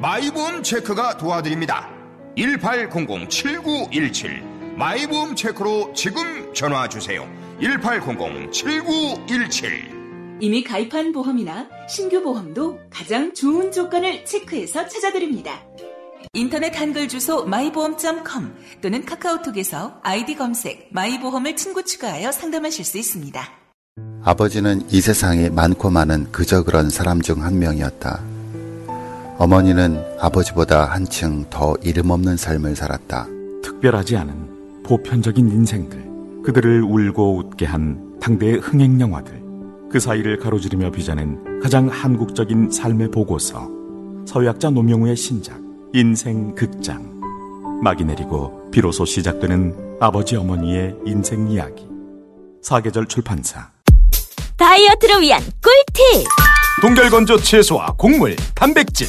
마이보험 체크가 도와드립니다. 1800-7917 마이보험 체크로 지금 전화 주세요. 1800-7917 이미 가입한 보험이나 신규 보험도 가장 좋은 조건을 체크해서 찾아드립니다. 인터넷 한글 주소 마이보험.com 또는 카카오톡에서 아이디 검색 마이보험을 친구 추가하여 상담하실 수 있습니다. 아버지는 이 세상에 많고 많은 그저 그런 사람 중 한 명이었다. 어머니는 아버지보다 한층 더 이름 없는 삶을 살았다. 특별하지 않은 보편적인 인생들, 그들을 울고 웃게 한 당대의 흥행 영화들, 그 사이를 가로지르며 빚어낸 가장 한국적인 삶의 보고서, 서유학자 노명우의 신작, 인생 극장. 막이 내리고 비로소 시작되는 아버지 어머니의 인생 이야기. 사계절 출판사. 다이어트를 위한 꿀팁! 동결건조 채소와 곡물, 단백질,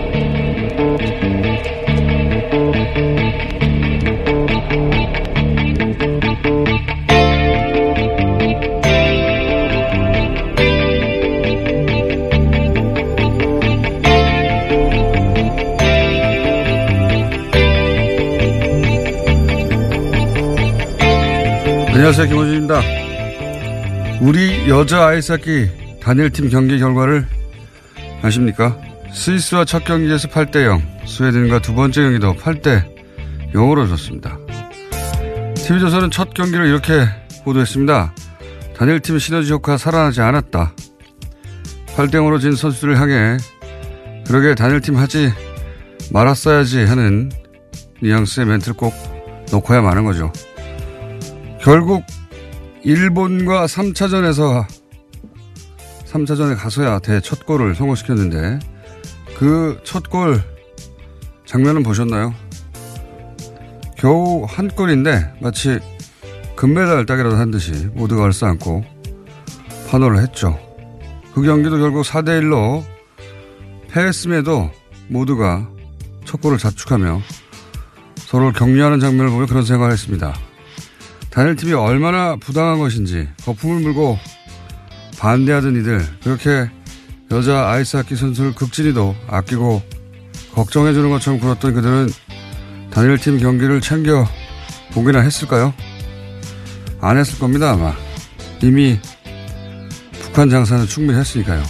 안녕하세요 김호준입니다. 우리 여자 아이스하키 단일팀 경기 결과를 아십니까? 스위스와 첫 경기에서 8대 0 스웨덴과 두 번째 경기도 8대 0으로 졌습니다. TV조선은 첫 경기를 이렇게 보도했습니다. 단일팀 시너지 효과 살아나지 않았다. 8대 0으로 진 선수들을 향해 그러게 단일팀 하지 말았어야지 하는 뉘앙스의 멘트를 꼭 놓고야 마는 거죠 결국 일본과 3차전에서 3차전에 가서야 대첫 골을 성공시켰는데 그 첫 골 장면은 보셨나요? 겨우 한 골인데 마치 금메달 따기라도 한 듯이 모두가 얼싸안고 환호를 했죠. 그 경기도 결국 4대1로 패했음에도 모두가 첫 골을 자축하며 서로를 격려하는 장면을 보며 그런 생각을 했습니다. 단일팀이 얼마나 부당한 것인지 거품을 물고 반대하던 이들 그렇게 여자 아이스하키 선수를 극진히도 아끼고 걱정해주는 것처럼 굴었던 그들은 단일팀 경기를 챙겨 보기나 했을까요? 안 했을 겁니다 아마 이미 북한 장사는 충분히 했으니까요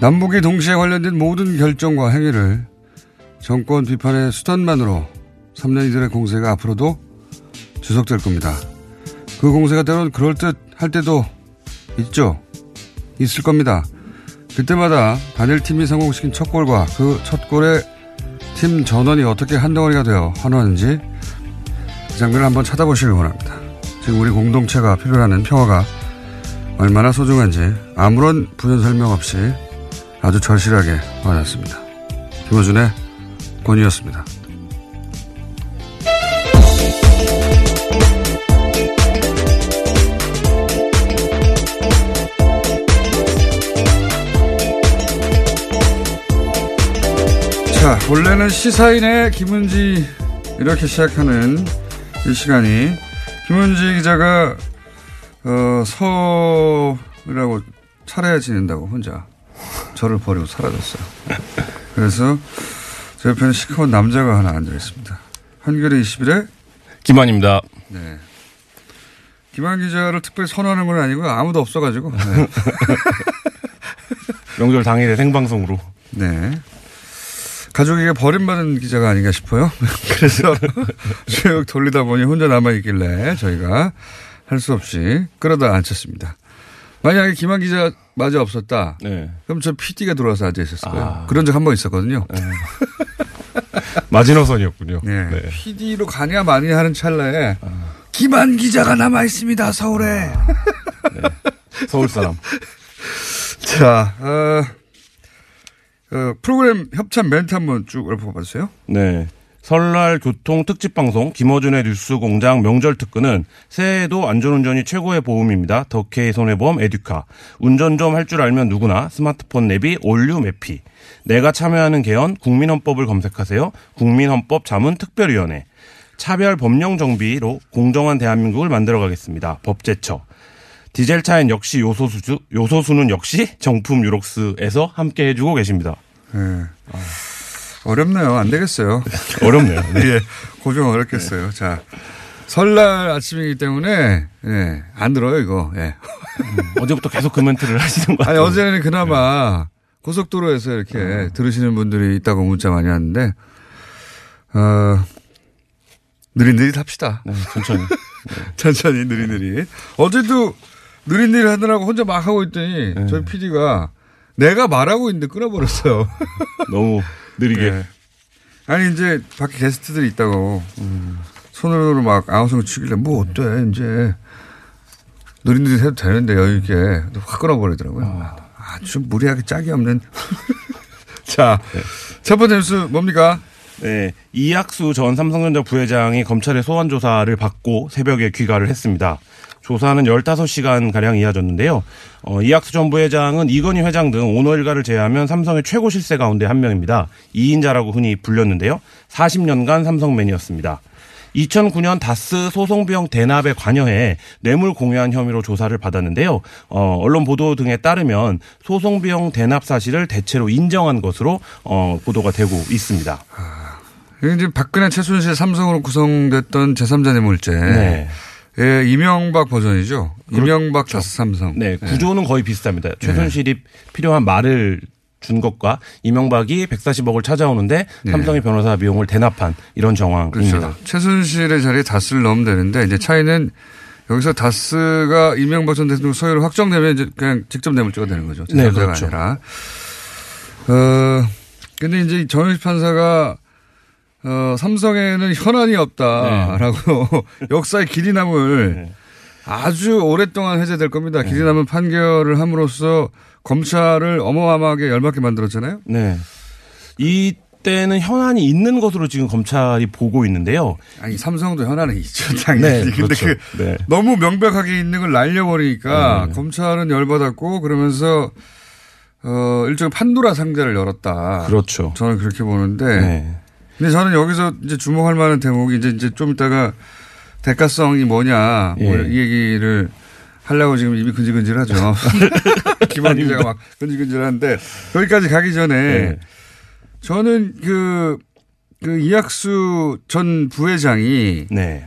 남북이 동시에 관련된 모든 결정과 행위를 정권 비판의 수단만으로 3년 이들의 공세가 앞으로도 지속될 겁니다. 그 공세가 때론 그럴듯 할 때도 있죠. 있을 겁니다. 그때마다 단일팀이 성공시킨 첫 골과 그 첫 골의 팀 전원이 어떻게 한 덩어리가 되어 환호하는지 그 장면을 한번 찾아보시길 원합니다. 지금 우리 공동체가 필요하는 평화가 얼마나 소중한지 아무런 부연 설명 없이 아주 절실하게 와닿습니다. 김호준의 권위였습니다. 자, 원래는 시사인의 김은지 이렇게 시작하는 이 시간이 김은지 기자가 어, 서이라고 차려야 지낸다고 혼자 저를 버리고 사라졌어요. 그래서 제 옆에는 시커먼 남자가 하나 앉아있습니다. 한겨레 21에 김한입니다. 네. 김한 기자를 특별히 선호하는 건 아니고 아무도 없어가지고. 네. 명절 당일에 생방송으로. 네. 가족에게 버림받은 기자가 아닌가 싶어요. 그래서 쭉 돌리다 보니 혼자 남아있길래 저희가 할 수 없이 끌어다 앉혔습니다. 만약에 김한 기자 마저 없었다. 네. 그럼 저 PD가 들어와서 앉아 있었을 거예요. 아. 그런 적 한 번 있었거든요. 네. 마지노선이었군요. 네. 네. PD로 가냐 마냐 하는 찰나에 아. 김한 기자가 남아 있습니다. 서울에. 아. 네. 서울 사람. 자, 어, 어, 프로그램 협찬 멘트 한번 쭉 읊어봐주세요. 네. 설날 교통 특집 방송 김어준의 뉴스 공장 명절 특근은 새해에도 안전운전이 최고의 보험입니다. 더케이 손해보험 에듀카. 운전 좀 할 줄 알면 누구나 스마트폰 내비 all new 맵피. 내가 참여하는 개헌 국민헌법을 검색하세요. 국민헌법 자문 특별위원회. 차별 법령 정비로 공정한 대한민국을 만들어 가겠습니다. 법제처. 디젤 차엔 역시 요소수, 요소수는 역시 정품 유록스에서 함께 해주고 계십니다. 네. 아. 어렵네요. 안 되겠어요. 어렵네요. 네. 예. 고정 어렵겠어요. 네. 자. 설날 아침이기 때문에, 예. 안 들어요, 이거. 예. 음, 어제부터 계속 그 멘트를 하시는 거 같아요. 아니, 어제는 그나마 네. 고속도로에서 이렇게 어. 들으시는 분들이 있다고 문자 많이 왔는데, 어, 느릿느릿 합시다. 네, 천천히. 천천히, 느릿느릿. 어제도 느릿느릿 하느라고 혼자 막 하고 있더니, 네. 저희 PD가 내가 말하고 있는데 끊어버렸어요. 너무 느리게. 네. 아니 이제 밖에 게스트들이 있다고 음. 손으로 막 아우성 치길래 뭐 어때 이제 느릿느릿 해도 되는데 여유 있게 확 끊어버리더라고요. 아. 아주 무리하게 짝이 없는. 자, 네. 첫 번째 뉴스 뭡니까? 네, 이학수 전 삼성전자 부회장이 검찰의 소환 조사를 받고 새벽에 귀가를 했습니다. 조사는 15시간 가량 이어졌는데요. 어, 이학수 전 부회장은 이건희 회장 등 오너 일가를 제외하면 삼성의 최고 실세 가운데 한 명입니다. 2인자라고 흔히 불렸는데요. 40년간 삼성맨이었습니다. 2009년 다스 소송 비용 대납에 관여해 뇌물 공유한 혐의로 조사를 받았는데요. 어, 언론 보도 등에 따르면 소송 비용 대납 사실을 대체로 인정한 것으로 어, 보도가 되고 있습니다. 아, 이제 박근혜 최순실 삼성으로 구성됐던 제3자 뇌물죄. 네. 예, 이명박 버전이죠. 이명박 그렇죠. 다스 삼성. 네, 구조는 네. 거의 비슷합니다. 최순실이 네. 필요한 말을 준 것과 이명박이 140억을 찾아오는데 네. 삼성의 변호사 비용을 대납한 이런 정황입니다. 그렇죠. 최순실의 자리에 다스를 넣으면 되는데 이제 차이는 여기서 다스가 이명박 전 대통령 소유를 확정되면 이제 그냥 직접 뇌물죄가 되는 거죠. 네, 그렇죠. 아니라. 어, 근데 이제 정영식 판사가 어, 삼성에는 현안이 없다라고 네. 역사의 길이 남을 네. 아주 오랫동안 해제될 겁니다. 길이 남은 판결을 함으로써 검찰을 어마어마하게 열받게 만들었잖아요. 네. 이 때는 현안이 있는 것으로 지금 검찰이 보고 있는데요. 아니 삼성도 현안은 있죠, 당연히. 네, 그렇죠. 그 네. 너무 명백하게 있는 걸 날려버리니까 네. 검찰은 열받았고 그러면서 어 일종의 판도라 상자를 열었다. 그렇죠. 저는 그렇게 보는데. 네. 근데 저는 여기서 이제 주목할 만한 대목이 이제 이제 좀 이따가 대가성이 뭐냐 뭐 예. 뭐이 얘기를 하려고 지금 입이 근질근질하죠. 김한 기자가 막 근질근질한데 거기까지 가기 전에 예. 저는 그, 그 이학수 전 부회장이 네.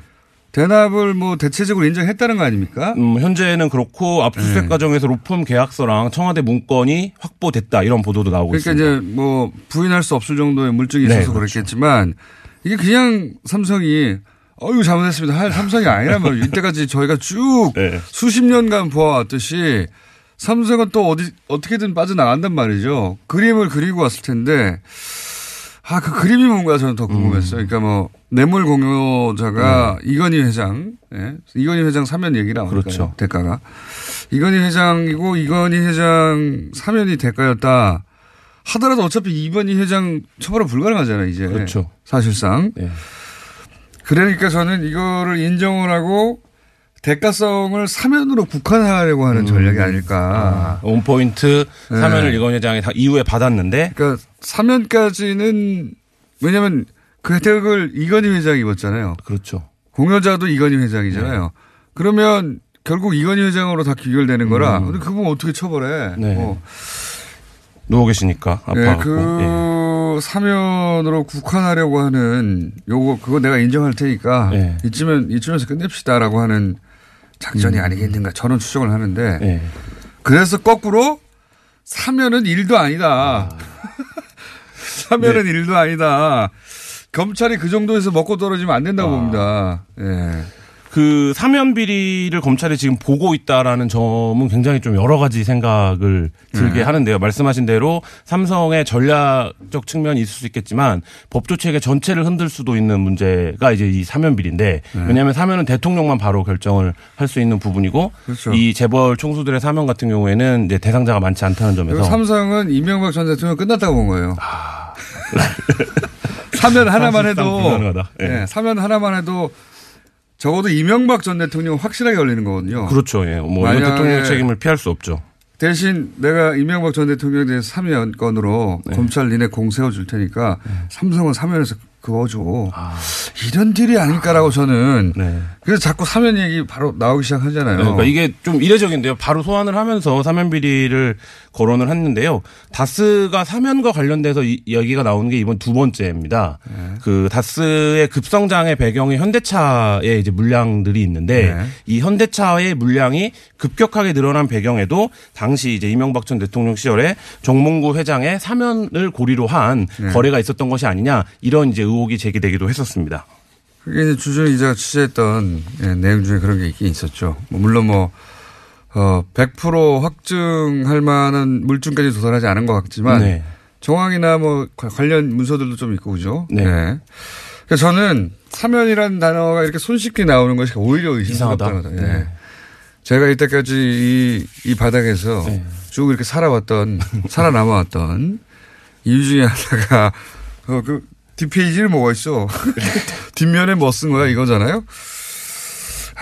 대납을 뭐 대체적으로 인정했다는 거 아닙니까? 음, 현재는 그렇고 압수수색 네. 과정에서 로펌 계약서랑 청와대 문건이 확보됐다 이런 보도도 나오고 그러니까 있습니다. 이제 뭐 부인할 수 없을 정도의 물증이 네, 있어서 네, 그렇죠. 그랬겠지만 이게 그냥 삼성이 어유 잘못했습니다. 할 삼성이 아니란 말이에요. 이때까지 저희가 쭉 네. 수십 년간 보아왔듯이 삼성은 또 어디 어떻게든 빠져나간단 말이죠. 그림을 그리고 왔을 텐데 아, 그 그림이 뭔가 저는 더 궁금했어요. 음. 그러니까 뭐, 뇌물 공유자가 음. 이건희 회장, 예? 이건희 회장 사면 얘기 나오니까 그렇죠. 대가가. 이건희 회장이고 이건희 회장 사면이 대가였다. 하더라도 어차피 이건희 회장 처벌은 불가능하잖아요, 이제. 그렇죠. 사실상. 네. 그러니까 저는 이거를 인정을 하고 대가성을 사면으로 국한하려고 하는 음. 전략이 아닐까. 아, 원포인트 사면을 네. 이건 회장이 이후에 받았는데. 그러니까 사면까지는 왜냐하면 그 혜택을 이건희 회장이 입었잖아요. 그렇죠. 공여자도 이건희 회장이잖아요. 그러면 결국 이건희 회장으로 다 귀결되는 거라. 음. 근데 그분 어떻게 처벌해? 네. 뭐. 누워 계시니까 네, 아파갖고. 그 예. 사면으로 국한하려고 하는 요거 그거 내가 인정할 테니까 네. 이쯤은 이쯤에서 끝냅시다라고 하는 작전이 음. 아니겠는가 저는 추정을 하는데 예. 그래서 거꾸로 사면은 일도 아니다. 사면은 네. 일도 아니다. 검찰이 그 정도에서 먹고 떨어지면 안 된다고 아. 봅니다. 예. 그 사면 비리를 검찰이 지금 보고 있다라는 점은 굉장히 좀 여러 가지 생각을 들게 네. 하는데요. 말씀하신 대로 삼성의 전략적 측면이 있을 수 있겠지만 법조 체계 전체를 흔들 수도 있는 문제가 이제 이 사면 비리인데 네. 왜냐하면 사면은 대통령만 바로 결정을 할 수 있는 부분이고 그렇죠. 이 재벌 총수들의 사면 같은 경우에는 이제 대상자가 많지 않다는 점에서 삼성은 이명박 전 대통령 끝났다고 본 거예요. 사면 하나만 해도. 예. 네, 사면 하나만 해도 적어도 이명박 전 대통령 확실하게 걸리는 거거든요. 그렇죠. 예. 뭐 만약에 대통령 책임을 피할 수 없죠. 대신 내가 이명박 전 대통령에 대해서 사면 건으로 네. 검찰 니네 공 세워줄 테니까 삼성은 사면에서 그어줘. 이런 딜이 아닐까라고 저는 네. 그래서 자꾸 사면 얘기 바로 나오기 시작하잖아요. 네, 그러니까 이게 좀 이례적인데요. 바로 소환을 하면서 사면 비리를 거론을 했는데요. 다스가 사면과 관련돼서 이 이야기가 나오는 게 이번 두 번째입니다. 네. 그 다스의 급성장의 배경이 현대차의 이제 물량들이 있는데 네. 이 현대차의 물량이 급격하게 늘어난 배경에도 당시 이제 이명박 전 대통령 시절에 정몽구 회장의 사면을 고리로 한 네. 거래가 있었던 것이 아니냐 이런 이제 의혹이 제기되기도 했었습니다. 그게 이제 주준 기자가 취재했던 예, 내용 중에 그런 게 있긴 있었죠. 뭐 물론 뭐, 어, 100% 확증할 만한 물증까지 도달하지 않은 것 같지만 네. 정황이나 뭐 과- 관련 문서들도 좀 있고 그죠? 네. 그래서 저는 사면이라는 단어가 이렇게 손쉽게 나오는 것이 오히려 의심스럽다는 이상하다. 거죠. 예. 네. 제가 이때까지 이, 이 바닥에서 네. 쭉 이렇게 살아왔던, 살아남아왔던 이유 중에 하나가, 어, 그, 뒷페이지를 뭐가 있어. 뒷면에 뭐 쓴 거야 이거잖아요.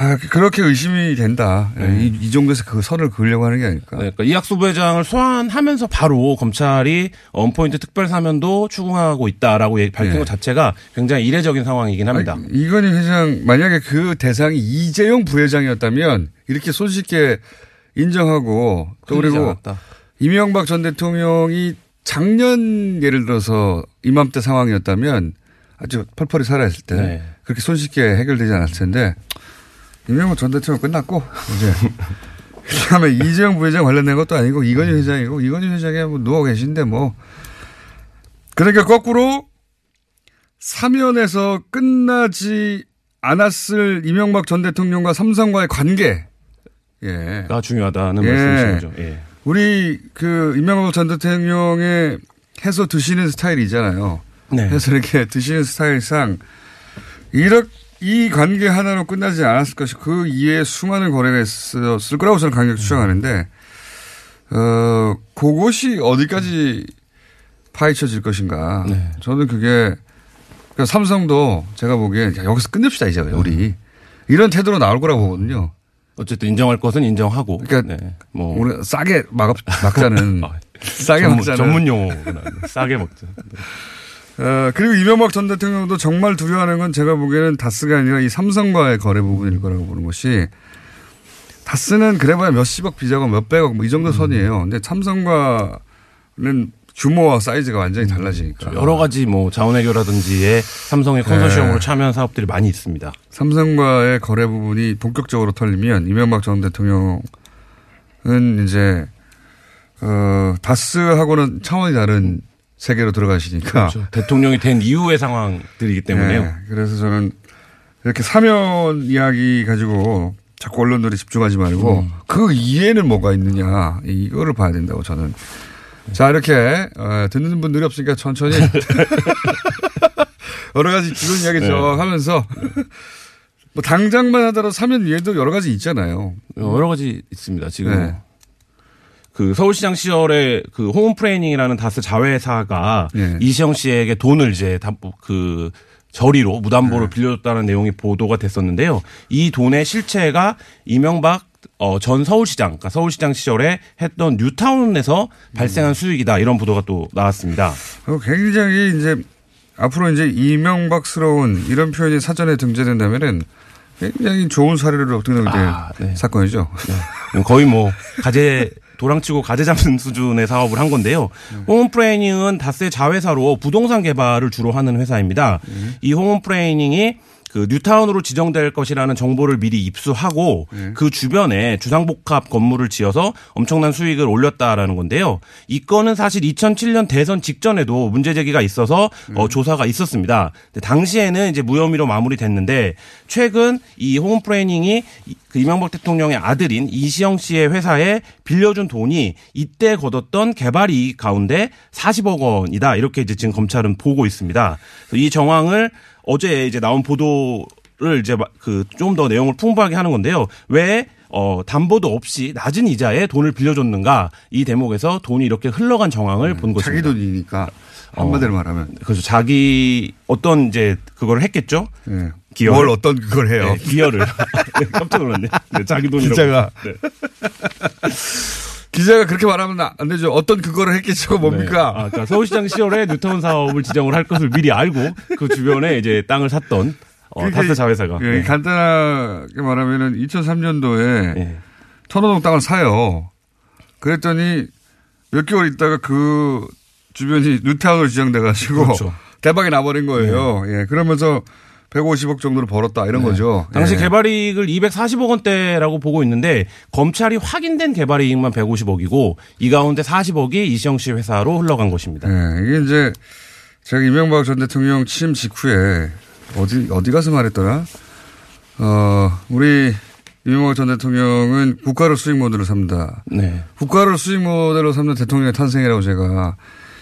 아, 그렇게 의심이 된다. 예, 이, 이 정도에서 그 선을 그으려고 하는 게 아닐까. 네, 그러니까 이학수 부회장을 소환하면서 바로 검찰이 원포인트 특별 사면도 추궁하고 있다라고 밝힌 네. 것 자체가 굉장히 이례적인 상황이긴 합니다. 아니, 이건희 회장 만약에 그 대상이 이재용 부회장이었다면 이렇게 손쉽게 인정하고 또 그리고 않았다. 이명박 전 대통령이 작년 예를 들어서 이맘때 상황이었다면 아주 펄펄이 살아있을 때 네. 그렇게 손쉽게 해결되지 않았을 텐데 이명박 전 대통령 끝났고 이제 그다음에 이재용 부회장 관련된 것도 아니고 이건희 회장이고 이건희 회장이 뭐 누워 계신데 뭐 그러니까 거꾸로 사면에서 끝나지 않았을 이명박 전 대통령과 삼성과의 관계 예. 가 중요하다는 예. 말씀이신 거죠. 예. 우리 그 이명박 전 대통령의 해서 드시는 스타일이잖아요. 네. 해서 이렇게 드시는 스타일상 이렇게 이 관계 하나로 끝나지 않았을 것이 그 이외에 수많은 거래가 있었을 거라고 저는 강력히 추정하는데 어 그것이 어디까지 파헤쳐질 것인가. 네. 저는 그게 그러니까 삼성도 제가 보기엔 야, 여기서 끝냅시다 이제 우리 이런 태도로 나올 거라고 보거든요. 어쨌든 인정할 것은 인정하고. 그러니까 네. 뭐 우리 싸게 막, 막자는 아, 싸게 전문, 막자는 전문 용어구나. 싸게 먹자. 어, 그리고 이명박 전 대통령도 정말 두려워하는 건 제가 보기에는 다스가 아니라 이 삼성과의 거래 부분일 거라고 보는 것이 다스는 그래봐야 몇십억 비자고 몇백억 뭐 이 정도 선이에요. 근데 삼성과는 규모와 사이즈가 완전히 달라지니까. 여러 가지 뭐 자원외교라든지의 삼성의 컨소시엄으로 참여한 사업들이 많이 있습니다. 삼성과의 거래 부분이 본격적으로 털리면 이명박 전 대통령은 이제 어, 다스하고는 차원이 다른 세계로 들어가시니까. 그렇죠. 대통령이 된 이후의 상황들이기 때문에요. 네, 그래서 저는 이렇게 사면 이야기 가지고 자꾸 언론들이 집중하지 말고 음. 그 이해는 뭐가 있느냐 이거를 봐야 된다고 저는. 자 이렇게 어, 듣는 분들이 없으니까 천천히 여러 가지 기본 이야기 네. 쭉 하면서 뭐 당장만 하더라도 사면 위에도 여러 가지 있잖아요. 여러 가지 있습니다. 지금 네. 그 서울시장 시절에 그 홈프레이닝이라는 다스 자회사가 네. 이시영 씨에게 돈을 이제 담보 그 저리로 무담보로 네. 빌려줬다는 내용이 보도가 됐었는데요. 이 돈의 실체가 이명박 어, 전 서울시장, 그러니까 서울시장 시절에 했던 뉴타운에서 음. 발생한 수익이다 이런 보도가 또 나왔습니다. 어, 굉장히 이제 앞으로 이제 이명박스러운 이런 표현이 사전에 등재된다면은 굉장히 좋은 사례로 등록된 아, 네. 사건이죠. 거의 뭐 가재 도랑치고 가재 잡는 수준의 사업을 한 건데요. 홈프레이닝은 다스의 자회사로 부동산 개발을 주로 하는 회사입니다. 이 홈프레이닝이 그 뉴타운으로 지정될 것이라는 정보를 미리 입수하고 그 주변에 주상복합 건물을 지어서 엄청난 수익을 올렸다라는 건데요. 이 건은 사실 2007년 대선 직전에도 문제 제기가 있어서 어, 조사가 있었습니다. 당시에는 이제 무혐의로 마무리됐는데 최근 이 홈프레이닝이 이- 그 이명박 대통령의 아들인 이시영 씨의 회사에 빌려준 돈이 이때 거뒀던 개발 이익 가운데 40억 원이다 이렇게 이제 지금 검찰은 보고 있습니다. 이 정황을 어제 이제 나온 보도를 이제 그 좀 더 내용을 풍부하게 하는 건데요. 왜 어, 담보도 없이 낮은 이자에 돈을 빌려줬는가 이 대목에서 돈이 이렇게 흘러간 정황을 본 네, 자기 것입니다. 돈이니까 한마디로 말하면 그래서 자기 어떤 이제 그거를 했겠죠. 예. 기여를. 뭘 어떤 그걸 해요. 네, 기여를 네, 깜짝 놀랐네. 네, 자기 돈이라고. 기자가. 네. 기자가 그렇게 말하면 안 되죠. 어떤 그거를 했겠죠. 뭡니까? 아, 그러니까 서울시장 시절에 뉴타운 사업을 지정을 할 것을 미리 알고 그 주변에 이제 땅을 샀던 어, 다스 자회사가. 예, 네. 간단하게 말하면은 2003년도에 네. 천호동 땅을 사요. 그랬더니 몇 개월 있다가 그 주변이 뉴타운으로 지정돼가지고 그렇죠. 대박이 나버린 거예요. 예, 그러면서 150억 정도를 벌었다 이런 거죠. 네. 당시 예. 개발이익을 240억 원대라고 보고 있는데 검찰이 확인된 개발이익만 150억이고 이 가운데 40억이 이시영 씨 회사로 흘러간 것입니다. 예, 이게 이제 제가 이명박 전 대통령 취임 직후에 어디 어디 가서 말했더라. 어, 우리 이명박 전 대통령은 국가를 수익 모델로 삼다. 네. 국가를 수익 모델로 삼는 대통령의 탄생이라고 제가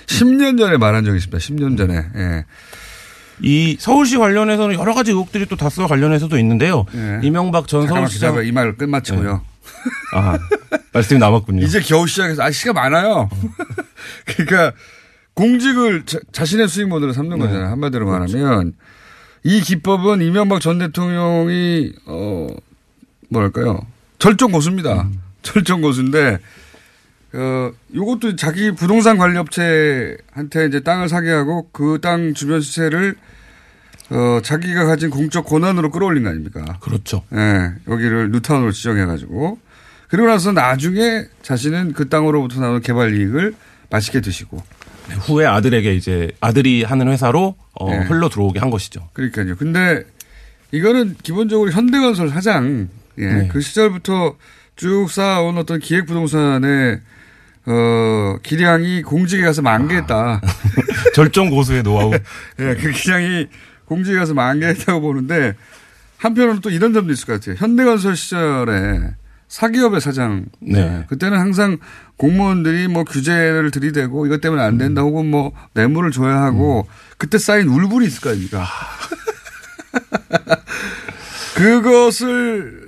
10년 전에 말한 적이 있습니다. 10년 전에. 예. 이 서울시 관련해서는 여러 가지 의혹들이 또 다스와 관련해서도 있는데요. 예. 이명박 전 서울시장. 이 말을 끝마치고요. 아, 말씀이 남았군요. 이제 겨우 시작해서 아 시간 많아요. 그러니까 공직을 자, 신의 수익 모델로 삼는 거잖아요. 한마디로 말하면 이 기법은 이명박 전 대통령이 어 뭐랄까요 절정 고수입니다. 절정 고수인데 어 요것도 자기 부동산 관리 업체한테 이제 땅을 사게 하고 그 땅 주변 시세를 어 자기가 가진 공적 권한으로 끌어올린 거 아닙니까? 그렇죠. 예, 여기를 뉴타운으로 지정해가지고 그리고 나서 나중에 자신은 그 땅으로부터 나오는 개발 이익을 맛있게 드시고 네, 후에 아들에게 이제 아들이 하는 회사로 어, 네. 흘러 들어오게 한 것이죠. 그러니까요. 근데 이거는 기본적으로 현대건설 사장 예, 네. 그 시절부터 쭉 쌓아온 어떤 기획부동산의 어 기량이 공직에 가서 만개했다. 절정 고수의 노하우. 예, 그 기량이 공직에 가서 만개했다고 보는데 한편으로는 또 이런 점도 있을 것 같아요. 현대건설 시절에 사기업의 사장. 네. 예, 그때는 항상 공무원들이 뭐 규제를 들이대고 이것 때문에 안 된다 혹은 뭐 뇌물을 줘야 하고 그때 쌓인 울분이 있을 거 아닙니까. 그것을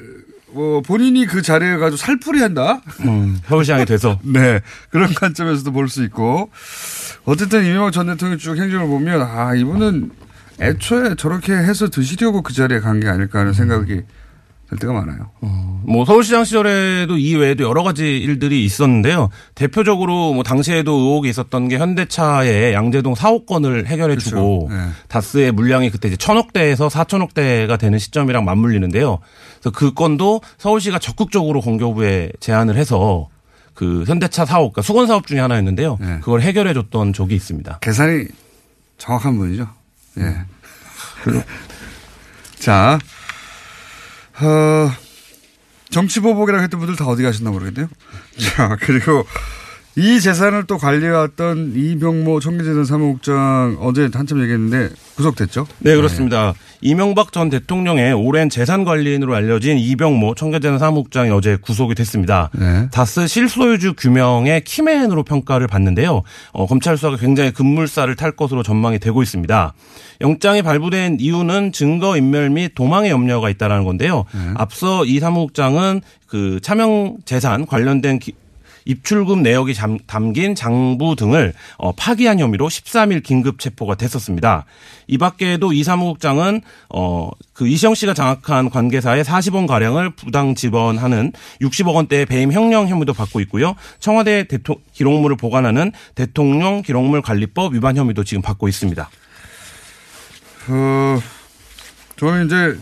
뭐 본인이 그 자리에 가지고 살풀이 한다? 음, 서울시장이 돼서. 네. 그런 관점에서도 볼 수 있고. 어쨌든 이명박 전 대통령 쭉 행적을 보면 아, 이분은 애초에 저렇게 해서 드시려고 그 자리에 간 게 아닐까 하는 생각이 들 때가 많아요. 뭐 서울시장 시절에도 이 외에도 여러 가지 일들이 있었는데요. 대표적으로 뭐 당시에도 의혹이 있었던 게 현대차의 양재동 사옥건을 해결해주고 그렇죠. 네. 다스의 물량이 그때 이제 천억 대에서 사천억 대가 되는 시점이랑 맞물리는데요. 그래서 그 건도 서울시가 적극적으로 공교부에 제안을 해서 그 현대차 사업, 그러니까 수건 사업 중에 하나였는데요. 네. 그걸 해결해줬던 적이 있습니다. 계산이 정확한 분이죠. 예. 자, 어, 정치 보복이라고 했던 분들 다 어디 가셨나 모르겠네요. 자, 그리고 이 재산을 또 관리해왔던 이병모 청계재단 사무국장 어제 한참 얘기했는데 구속됐죠? 네, 그렇습니다. 이명박 전 대통령의 오랜 재산 관리인으로 알려진 이병모 청계재단 사무국장이 어제 구속이 됐습니다. 네. 다스 실소유주 규명의 키맨으로 평가를 받는데요. 어, 검찰 수사가 굉장히 급물살을 탈 것으로 전망이 되고 있습니다. 영장이 발부된 이유는 증거 인멸 및 도망의 염려가 있다라는 건데요. 앞서 이 사무국장은 그 차명 재산 관련된 기- 입출금 내역이 잠- 담긴 장부 등을 어, 파기한 혐의로 13일 긴급 체포가 됐었습니다. 이 밖에도 이 사무국장은 어, 그 이시영 씨가 장악한 관계사의 40원 가량을 부당 지원하는 60억 원대의 배임 횡령 혐의도 받고 있고요. 청와대 대통 기록물을 보관하는 대통령 기록물 관리법 위반 혐의도 지금 받고 있습니다. 어, 저는 이제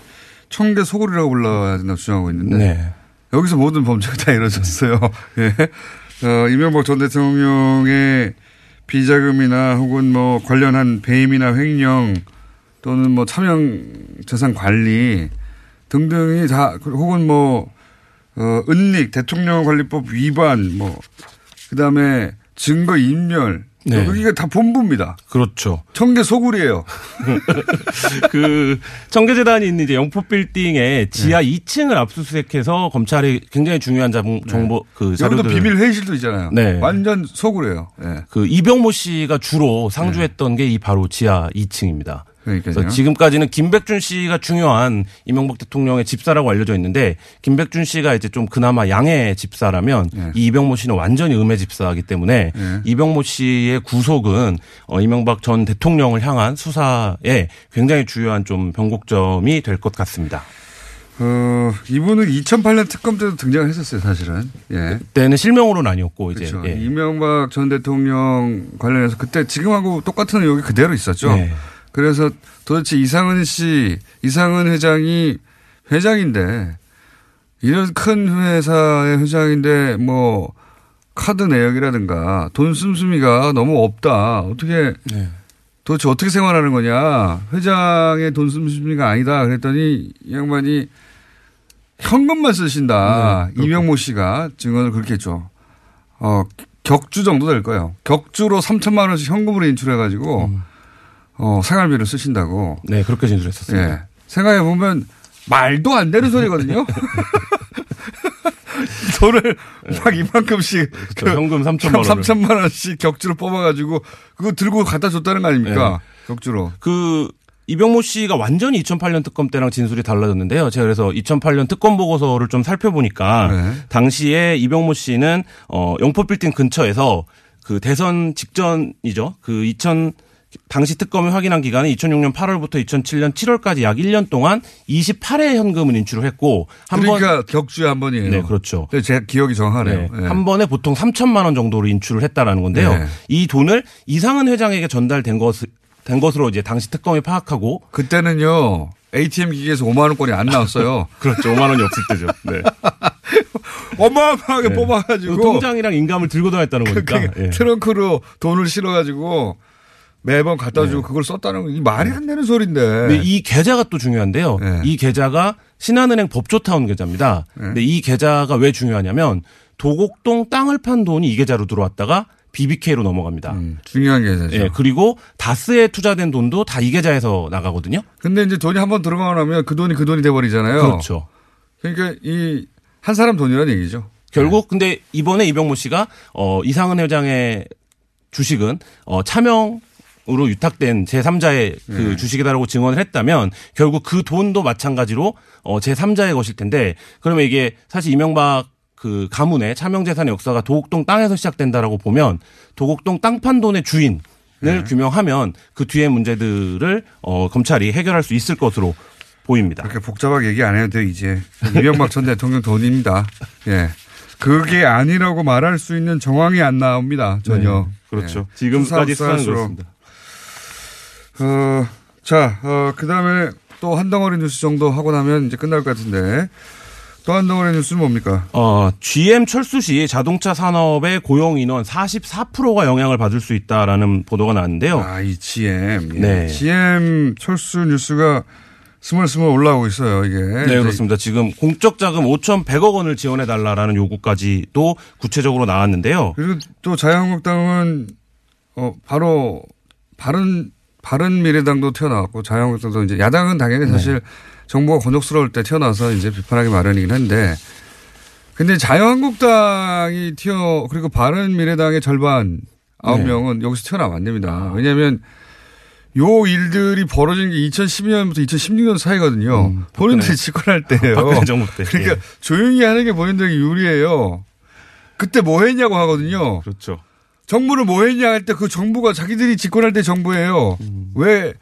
청계 소굴이라고 불러야 된다고 주장하고 있는데 네. 여기서 모든 범죄가 다 이루어졌어요. 예. 어, 이명박 전 대통령의 비자금이나 혹은 뭐 관련한 배임이나 횡령 또는 뭐 차명 재산 관리 등등이 다 혹은 뭐 어, 은닉 대통령 관리법 위반 뭐 그다음에 증거 인멸 네. 여기가 다 본부입니다. 그렇죠. 청계 소굴이에요. 그 청계재단이 있는 이제 영포 빌딩의 지하 2층을 압수수색해서 검찰이 굉장히 중요한 정- 정보 그 여기도 자료들 비밀 회의실도 있잖아요. 네. 완전 소굴이에요. 예. 그 이병모 씨가 주로 상주했던 게 이 바로 지하 2층입니다. 그러니까요. 지금까지는 김백준 씨가 중요한 이명박 대통령의 집사라고 알려져 있는데 김백준 씨가 이제 좀 그나마 양의 집사라면 네. 이 이병모 씨는 완전히 음의 집사이기 때문에 네. 이병모 씨의 구속은 어, 이명박 전 대통령을 향한 수사에 굉장히 중요한 좀 변곡점이 될 것 같습니다. 어, 이분은 2008년 특검 때도 등장을 했었어요, 사실은. 예. 그때는 실명으로는 아니었고 이제 그렇죠. 예. 이명박 전 대통령 관련해서 그때 지금하고 똑같은 의혹이 그대로 있었죠. 네. 그래서 도대체 이상은 씨, 이상은 회장이 회장인데 이런 큰 회사의 회장인데 뭐 카드 내역이라든가 돈 씀씀이가 너무 없다. 어떻게 네. 도대체 어떻게 생활하는 거냐. 회장의 돈 씀씀이가 아니다. 그랬더니 이 양반이 현금만 쓰신다. 네, 이명모 씨가 증언을 그렇게 했죠. 어, 격주 정도 될 거예요. 격주로 3천만 원씩 현금으로 인출해가지고 어, 생활비를 쓰신다고. 네 그렇게 진술했었습니다. 예. 생각해 보면 말도 안 되는 소리거든요. 돈을 막 이만큼씩 그렇죠. 현금 3천만 원을. 3천만 원씩 격주로 뽑아가지고 그거 들고 갖다 줬다는 거 아닙니까? 격주로. 그 이병모 씨가 완전히 2008년 특검 때랑 진술이 달라졌는데요. 제가 그래서 2008년 특검 보고서를 좀 살펴보니까 네. 당시에 이병모 씨는 어 영포 빌딩 근처에서 그 대선 직전이죠. 그 2000 당시 특검이 확인한 기간은 2006년 8월부터 2007년 7월까지 약 1년 동안 28회 현금을 인출을 했고 한 번. 그러니까 격주에 한 번이에요. 네, 그렇죠. 네, 제 기억이 정확하네요. 네. 네. 한 번에 보통 3천만 원 정도로 인출을 했다라는 건데요. 네. 이 돈을 이상은 회장에게 전달된 것, 된 것으로 이제 당시 특검이 파악하고 그때는요. ATM 기기에서 5만 원권이 안 나왔어요. 그렇죠. 5만 원이 없을 때죠. 네. 어마어마하게 네. 뽑아가지고 그 통장이랑 인감을 들고 다녔다는 거니까. 그게 예. 트렁크로 돈을 실어가지고 매번 갖다 주고 그걸 썼다는 거, 이 말이 안 되는. 네. 근데 이 계좌가 또 중요한데요. 네. 이 계좌가 신한은행 법조타운 계좌입니다. 근데 이 계좌가 왜 중요하냐면 도곡동 땅을 판 돈이 이 계좌로 들어왔다가 BBK로 넘어갑니다. 음, 중요한 계좌죠. 예, 그리고 다스에 투자된 돈도 다 이 계좌에서 나가거든요. 근데 이제 돈이 한번 들어가고 나면 그 돈이 그 돈이 돼버리잖아요. 그렇죠. 그러니까 이 한 사람 돈이라는 얘기죠. 결국 근데 이번에 이병모 씨가 어 이상은 회장의 주식은 어 차명 으로 유탁된 제3자의 그 네. 주식이다라고 증언을 했다면 결국 그 돈도 마찬가지로 어 제3자의 것일 텐데 그러면 이게 사실 이명박 그 가문의 차명 재산의 역사가 도곡동 땅에서 시작된다라고 보면 도곡동 땅판 돈의 주인 을 네. 규명하면 그 뒤에 문제들을 어 검찰이 해결할 수 있을 것으로 보입니다. 그렇게 복잡하게 얘기 안 해도 돼, 이제. 이명박 전 대통령 돈입니다. 예. 그게 아니라고 말할 수 있는 정황이 안 나옵니다. 전혀. 네, 그렇죠. 예. 지금까지 수사, 수사는. 그렇습니다. 어, 자, 어, 그 다음에 또 한 덩어리 뉴스 정도 하고 나면 이제 끝날 것 같은데. 또 한 덩어리 뉴스는 뭡니까? 어, GM 철수 시 자동차 산업의 고용 인원 44%가 영향을 받을 수 있다라는 보도가 나왔는데요. 아, 이 GM. 예. 네. GM 철수 뉴스가 스물스물 올라오고 있어요, 이게. 네, 그렇습니다. 지금 공적 자금 5,100억 원을 지원해 달라라는 요구까지도 구체적으로 나왔는데요. 그리고 또 자유한국당은 어 바로 바른 바른 미래당도 튀어나왔고 자유한국당도 이제 야당은 당연히 네. 사실 정부가 곤욕스러울 때 튀어나와서 이제 비판하기 마련이긴 한데 근데 자유한국당이 튀어 그리고 바른 미래당의 절반 아홉 네. 명은 여기서 튀어나오면 안 됩니다. 왜냐하면 요 일들이 벌어진 게 2012년부터 2016년 사이거든요. 본인들이 음, 박근혜. 집권할 때예요. 박근혜 정부 때. 그러니까 예. 조용히 하는 게 본인들에게 유리해요. 그때 뭐 했냐고 하거든요. 그렇죠. 정부를 뭐 했냐 할 때 그 정부가 자기들이 집권할 때 정부예요. 왜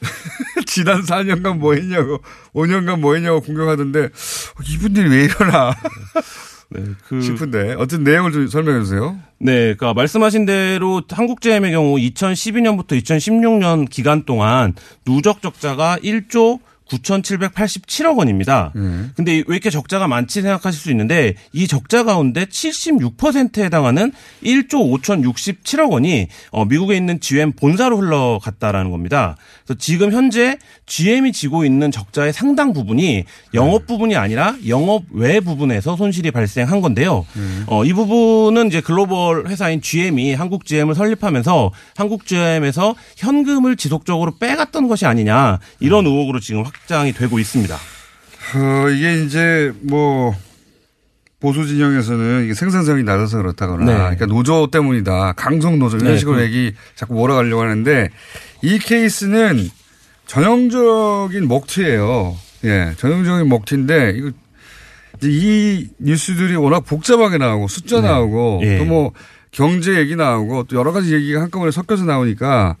지난 4년간 뭐 했냐고 5년간 뭐 했냐고 공격하던데 어, 이분들이 왜 이러나 네, 그 싶은데 어떤 내용을 좀 설명해 주세요. 네, 그러니까 말씀하신 대로 한국제엠의 경우 2012년부터 2016년 기간 동안 누적 적자가 1조 9,787억 원입니다. 음. 근데 왜 이렇게 적자가 많지 생각하실 수 있는데 이 적자 가운데 76%에 해당하는 1조 5,067억 원이 어, 미국에 있는 GM 본사로 흘러갔다라는 겁니다. 그래서 지금 현재 GM이 지고 있는 적자의 상당 부분이 영업 부분이 아니라 영업 외 부분에서 손실이 발생한 건데요. 어, 이 부분은 이제 글로벌 회사인 GM이 한국 GM을 설립하면서 한국 GM에서 현금을 지속적으로 빼갔던 것이 아니냐 이런 의혹으로 지금 확장이 되고 있습니다. 어, 이게 이제 뭐 보수 진영에서는 이게 생산성이 낮아서 그렇다거나 네. 그러니까 노조 때문이다. 강성 노조 이런 네, 식으로 그- 얘기 자꾸 몰아가려고 하는데 이 케이스는 전형적인 먹튀예요. 예, 전형적인 먹튀인데 이거 이제 이 뉴스들이 워낙 복잡하게 나오고 숫자 네. 나오고 예. 또뭐 경제 얘기 나오고 또 여러 가지 얘기가 한꺼번에 섞여서 나오니까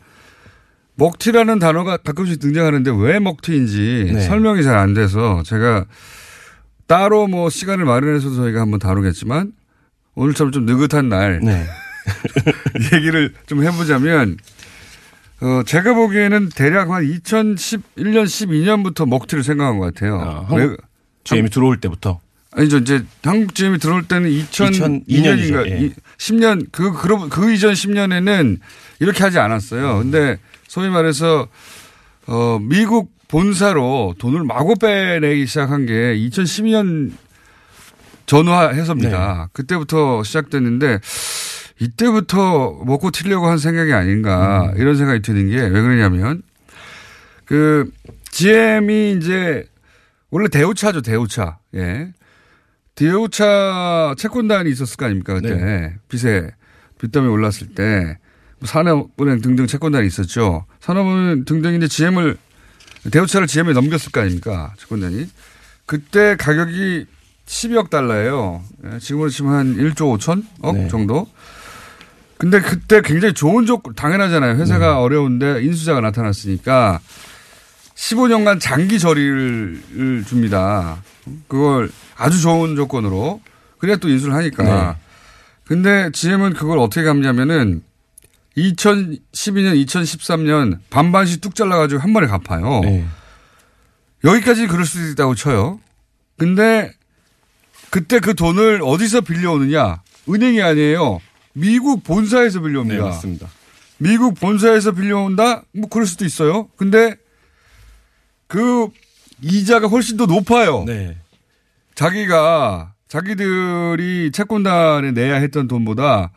먹튀라는 단어가 가끔씩 등장하는데 왜 먹튀인지 네. 설명이 잘 안 돼서 제가 따로 뭐 시간을 마련해서 저희가 한번 다루겠지만 오늘처럼 좀 느긋한 날 네. 얘기를 좀 해보자면 어 제가 보기에는 대략 한 2011년 12년부터 먹튀를 생각한 것 같아요. 아, 한국 GM이 들어올 때부터 아니죠. 이제 한국 GM이 들어올 때는 2002년인가 2002년이죠. 예. 10년 그, 그, 그 이전 10년에는 이렇게 하지 않았어요. 근데 소위 말해서 어, 미국 본사로 돈을 마구 빼내기 시작한 게 2012년 전후해서입니다. 네. 그때부터 시작됐는데 이때부터 먹고 튀려고 한 생각이 아닌가 음. 이런 생각이 드는 게 왜 그러냐면 그 GM이 이제 원래 대우차죠 대우차 예 대우차 채권단이 있었을 거 아닙니까 그때 네. 빚에 빚더미 올랐을 때뭐 산업은행 등등 채권단이 있었죠 산업은행 등등인데 GM을 대우차를 GM에 넘겼을 거 아닙니까 채권단이 그때 가격이 12억 달러예요 예, 지금으로 치면 한 1조 5천억 네. 정도 근데 그때 굉장히 좋은 조건 당연하잖아요 회사가 어려운데 인수자가 나타났으니까 15년간 장기 저리를 줍니다. 그걸 아주 좋은 조건으로. 그래야 또 인수를 하니까. 네. 근데 GM은 그걸 어떻게 갚냐면은 2012년, 2013년 반반씩 뚝 잘라가지고 한 번에 갚아요. 네. 여기까지 그럴 수도 있다고 쳐요. 근데 그때 그 돈을 어디서 빌려오느냐? 은행이 아니에요. 미국 본사에서 빌려옵니다. 네, 맞습니다. 미국 본사에서 빌려온다? 뭐 그럴 수도 있어요. 근데 그 이자가 훨씬 더 높아요. 네. 자기가 자기들이 채권단에 내야 했던 돈보다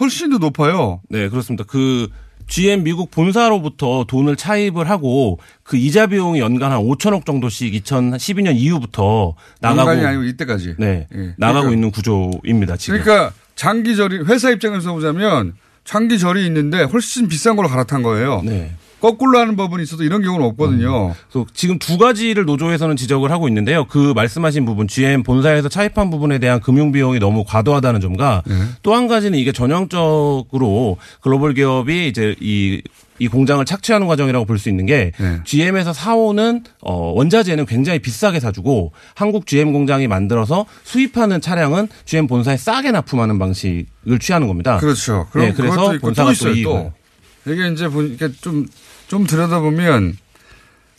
훨씬 더 높아요. 네, 그렇습니다. 그 GM 미국 본사로부터 돈을 차입을 하고 그 이자 비용이 연간 한 5천억 정도씩 2012년 이후부터 나가고 연간이 아니고 이때까지. 네, 예. 나가고 그러니까- 있는 구조입니다. 지금. 그러니까 장기 절이 회사 입장에서 보자면 장기 절이 있는데 훨씬 비싼 걸로 갈아탄 거예요. 네. 거꾸로 하는 법은 있어도 이런 경우는 없거든요. 그래서 지금 두 가지를 노조에서는 지적을 하고 있는데요. 그 말씀하신 부분 GM 본사에서 차입한 부분에 대한 금융 비용이 너무 과도하다는 점과 네. 또한 가지는 이게 전형적으로 글로벌 기업이 이제 이이 공장을 착취하는 과정이라고 볼 수 있는 게 네. GM에서 사오는 어 원자재는 굉장히 비싸게 사주고 한국 GM 공장이 만들어서 수입하는 차량은 GM 본사에 싸게 납품하는 방식을 취하는 겁니다. 그렇죠. 그럼 네, 그래서 본사가 또. 이익을. 또 이게 이제 보니까 좀, 좀 들여다보면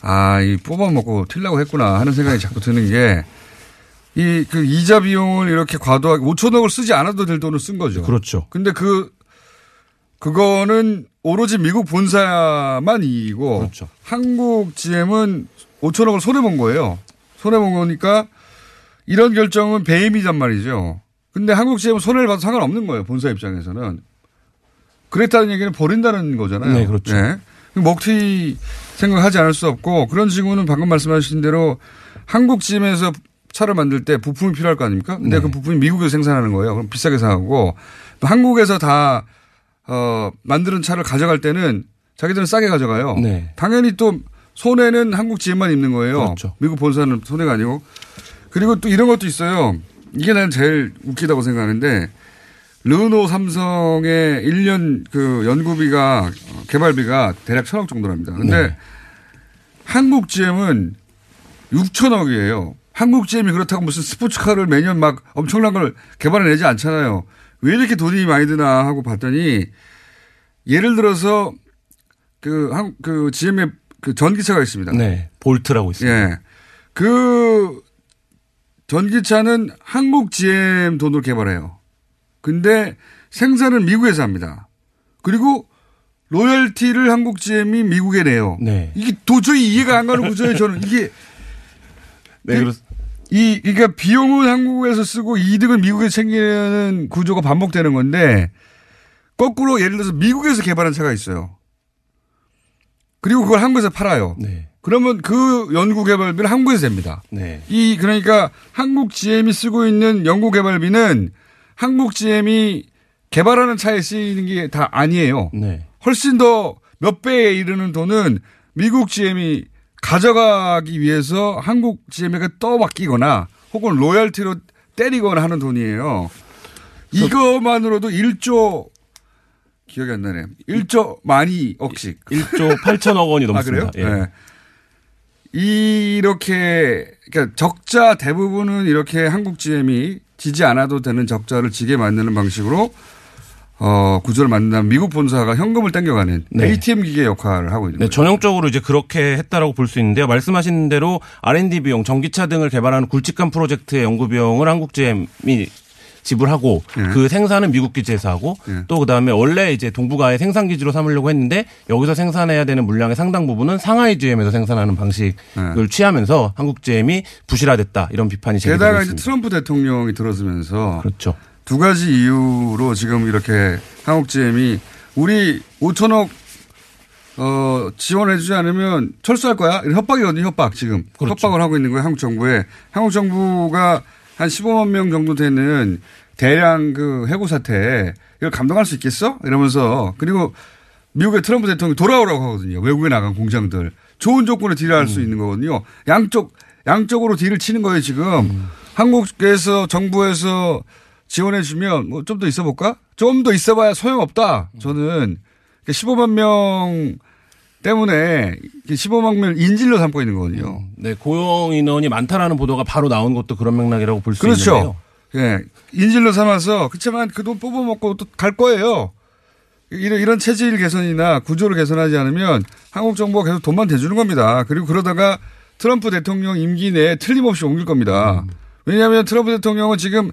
아, 이 뽑아먹고 튀려고 했구나 하는 생각이 자꾸 드는 게 이 그 이자 비용을 이렇게 과도하게 5천억을 쓰지 않아도 될 돈을 쓴 거죠. 그렇죠. 근데 그 그거는 오로지 미국 본사만 이익이고 그렇죠. 한국 GM은 5천억을 손해 본 거예요. 손해 본 거니까 이런 결정은 배임이란 말이죠. 근데 한국 GM은 손해를 봐도 상관없는 거예요. 본사 입장에서는. 그랬다는 얘기는 버린다는 거잖아요. 네, 그렇죠. 먹튀 생각하지 않을 수 없고 그런 징후는 방금 말씀하신 대로 한국 GM에서 차를 만들 때 부품이 필요할 거 아닙니까? 근데 네. 그 부품이 미국에서 생산하는 거예요. 그럼 비싸게 사고 또 한국에서 다 어, 만드는 차를 가져갈 때는 자기들은 싸게 가져가요. 네. 당연히 또 손해는 한국 GM만 입는 거예요. 그렇죠. 미국 본사는 손해가 아니고. 그리고 또 이런 것도 있어요. 이게 난 제일 웃기다고 생각하는데 르노 삼성의 1년 그 연구비가 어, 개발비가 대략 천억 정도랍니다. 근데 네. 한국 GM은 6천억이에요. 한국 GM이 그렇다고 무슨 스포츠카를 매년 막 엄청난 걸 개발해내지 않잖아요. 왜 이렇게 돈이 많이 드나 하고 봤더니 예를 들어서 그, 한, 그 GM의 그 전기차가 있습니다. 네. 볼트라고 있습니다. 예. 그 전기차는 한국 GM 돈으로 개발해요. 근데 생산은 미국에서 합니다. 그리고 로열티를 한국 GM이 미국에 내요. 네. 이게 도저히 이해가 안 가는 구조예요, 저는. 이게 네, 그렇 이, 그러니까 비용은 한국에서 쓰고 이득은 미국에서 챙기는 구조가 반복되는 건데 거꾸로 예를 들어서 미국에서 개발한 차가 있어요. 그리고 그걸 한국에서 팔아요. 네. 그러면 그 연구 개발비는 한국에서 됩니다. 네. 이 그러니까 한국 GM이 쓰고 있는 연구 개발비는 한국 GM이 개발하는 차에 쓰이는 게 다 아니에요. 네. 훨씬 더 몇 배에 이르는 돈은 미국 GM이 가져가기 위해서 한국 GM에게 떠맡기거나 혹은 로열티로 때리거나 하는 돈이에요. 이것만으로도 1조 기억이 안 나네. 1조 많이 억씩. 1조 8천억 원이 넘습니다. 아, 그래요? 네. 이렇게 그러니까 적자 대부분은 이렇게 한국 GM이 지지 않아도 되는 적자를 지게 만드는 방식으로 어, 구조를 만든다면 미국 본사가 현금을 땡겨가는 네. ATM 기계 역할을 하고 있는 네, 거예요. 전형적으로 이제 그렇게 했다라고 볼 수 있는데요. 말씀하신 대로 R&D 비용, 전기차 등을 개발하는 굵직한 프로젝트의 연구 비용을 한국GM이 지불하고 예. 그 생산은 미국 기지에서 하고 또 그다음에 원래 이제 동북아의 생산 기지로 삼으려고 했는데 여기서 생산해야 되는 물량의 상당 부분은 상하이 GM에서 생산하는 방식을 취하면서 한국 GM이 부실화됐다 이런 비판이 제기되고 게다가 이제 있습니다. 트럼프 대통령이 들어서면서 그렇죠. 두 가지 이유로 지금 이렇게 한국 GM이 우리 5천억 어, 지원해주지 않으면 철수할 거야. 협박이거든요. 협박 지금 그렇죠. 협박을 하고 있는 거예요. 한국 정부에 한국 정부가 한 15만 명 정도 되는 대량 그 해고 사태 이걸 감당할 수 있겠어? 이러면서 그리고 미국의 트럼프 대통령이 돌아오라고 하거든요. 외국에 나간 공장들 좋은 조건에 딜할 음. 수 있는 거거든요. 양쪽 양쪽으로 딜을 치는 거예요 지금. 음. 한국에서 정부에서 지원해 주면 뭐 좀 더 있어 볼까? 좀 더 있어봐야 소용없다. 저는 15만 명 때문에 15만 명 인질로 삼고 있는 거거든요. 네, 고용 인원이 많다라는 보도가 바로 나온 것도 그런 맥락이라고 볼수 그렇죠. 있는데요. 예. 인질로 삼아서 그렇지만 그 돈 뽑아먹고 또 갈 거예요. 이런, 이런 체질 개선이나 구조를 개선하지 않으면 한국 정부가 계속 돈만 대주는 겁니다. 그리고 그러다가 트럼프 대통령 임기 내에 틀림없이 옮길 겁니다. 왜냐하면 트럼프 대통령은 지금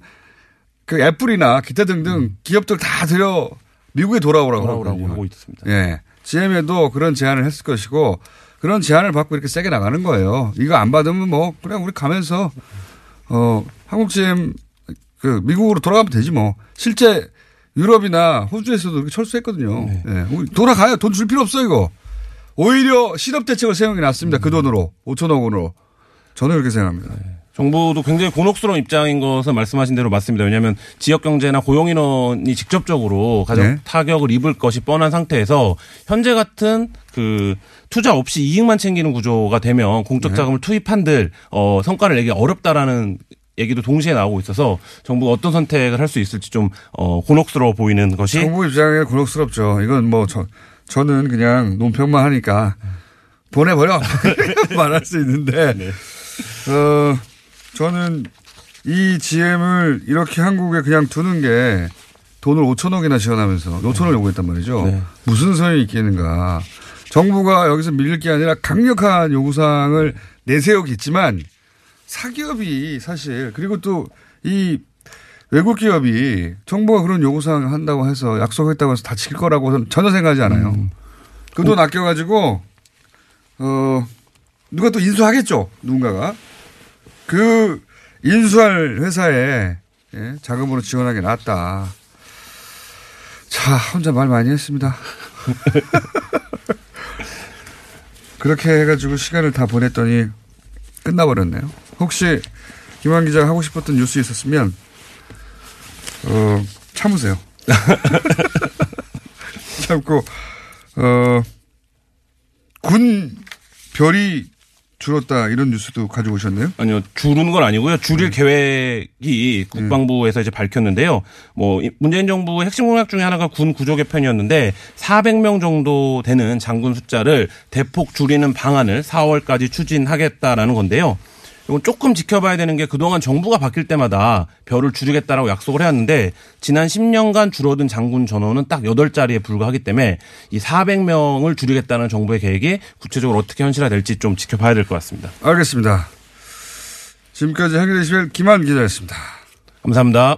그 애플이나 기타 등등 기업들 다 들여 미국에 돌아오라고, 돌아오라고. 하고 있습니다. 예. GM에도 그런 제안을 했을 것이고 그런 제안을 받고 이렇게 세게 나가는 거예요. 이거 안 받으면 뭐 그냥 우리 가면서 어 한국 GM 그 미국으로 돌아가면 되지 뭐. 실제 유럽이나 호주에서도 이렇게 철수했거든요. 예. 우리 돌아가요. 돈 줄 필요 없어 이거. 오히려 실업 대책을 세우는 게 낫습니다. 그 돈으로 5천억 원으로. 저는 그렇게 생각합니다. 정부도 굉장히 곤혹스러운 입장인 것은 말씀하신 대로 맞습니다. 왜냐하면 지역 경제나 고용 인원이 직접적으로 가장 네. 타격을 입을 것이 뻔한 상태에서 현재 같은 그 투자 없이 이익만 챙기는 구조가 되면 공적 네. 자금을 투입한들 어 성과를 내기 어렵다라는 얘기도 동시에 나오고 있어서 정부가 어떤 선택을 할 수 있을지 좀 어, 곤혹스러워 보이는 것이 정부 입장에 곤혹스럽죠. 이건 뭐 저, 저는 그냥 논평만 하니까 보내버려. 말할 수 있는데, 어, 저는 이 GM을 이렇게 한국에 그냥 두는 게 돈을 5천억이나 지원하면서 5천억을 요구했단 말이죠. 네. 무슨 소용이 있겠는가. 정부가 여기서 밀릴 게 아니라 강력한 요구사항을 내세우겠지만 사기업이 사실 그리고 또 이 외국 기업이 정부가 그런 요구사항을 한다고 해서 약속했다고 해서 다 지킬 거라고 전혀 생각하지 않아요. 그돈 아껴가지고 어 누가 또 인수하겠죠 누군가가 그 인수할 회사에 예, 자금으로 지원하는 게 낫다. 자 혼자 말 많이 했습니다. 그렇게 해가지고 시간을 다 보냈더니 끝나버렸네요. 혹시 김한 기자가 하고 싶었던 뉴스 있었으면 어 참으세요. 참고 어, 군 별이 줄었다 이런 뉴스도 가지고 오셨네요. 아니요, 줄은 건 아니고요. 줄일 계획이 국방부에서 이제 밝혔는데요. 뭐 이- 문재인 정부의 핵심 공약 중에 하나가 군 구조 개편이었는데 400명 정도 되는 장군 숫자를 대폭 줄이는 방안을 4월까지 추진하겠다라는 건데요. 이건 조금 지켜봐야 되는 게 그동안 정부가 바뀔 때마다 별을 줄이겠다라고 약속을 해왔는데 지난 10년간 줄어든 장군 전원은 딱 8자리에 불과하기 때문에 이 400명을 줄이겠다는 정부의 계획이 구체적으로 어떻게 현실화될지 좀 지켜봐야 될 것 같습니다. 알겠습니다. 지금까지 한겨레 김한 기자였습니다. 감사합니다.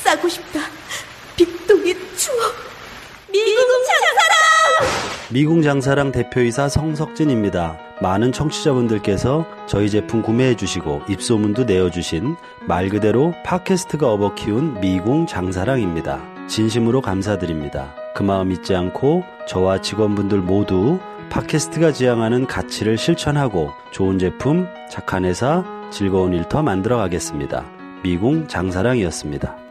싸고 싶다. 빅동의 추억. 미궁 장사랑! 미궁 장사랑 대표이사 성석진입니다. 많은 청취자분들께서 저희 제품 구매해 주시고 입소문도 내어 주신 말 그대로 팟캐스트가 업어 키운 미궁 장사랑입니다. 진심으로 감사드립니다. 그 마음 잊지 않고 저와 직원분들 모두 팟캐스트가 지향하는 가치를 실천하고 좋은 제품, 착한 회사, 즐거운 일터 만들어 가겠습니다. 미궁 장사랑이었습니다.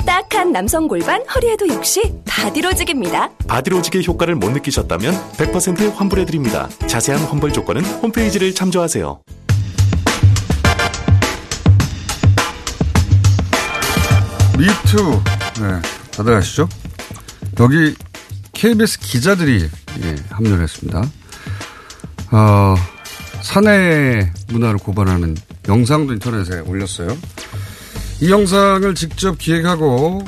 삐딱한 남성 골반 허리에도 역시 바디로직입니다. 바디로직의 효과를 못 느끼셨다면 100% 환불해드립니다. 자세한 환불 조건은 홈페이지를 참조하세요. 미투. 네, 다들 아시죠? 여기 KBS 기자들이 예, 합류를 했습니다. 어, 사내 문화를 고발하는 영상도 인터넷에 올렸어요. 이 영상을 직접 기획하고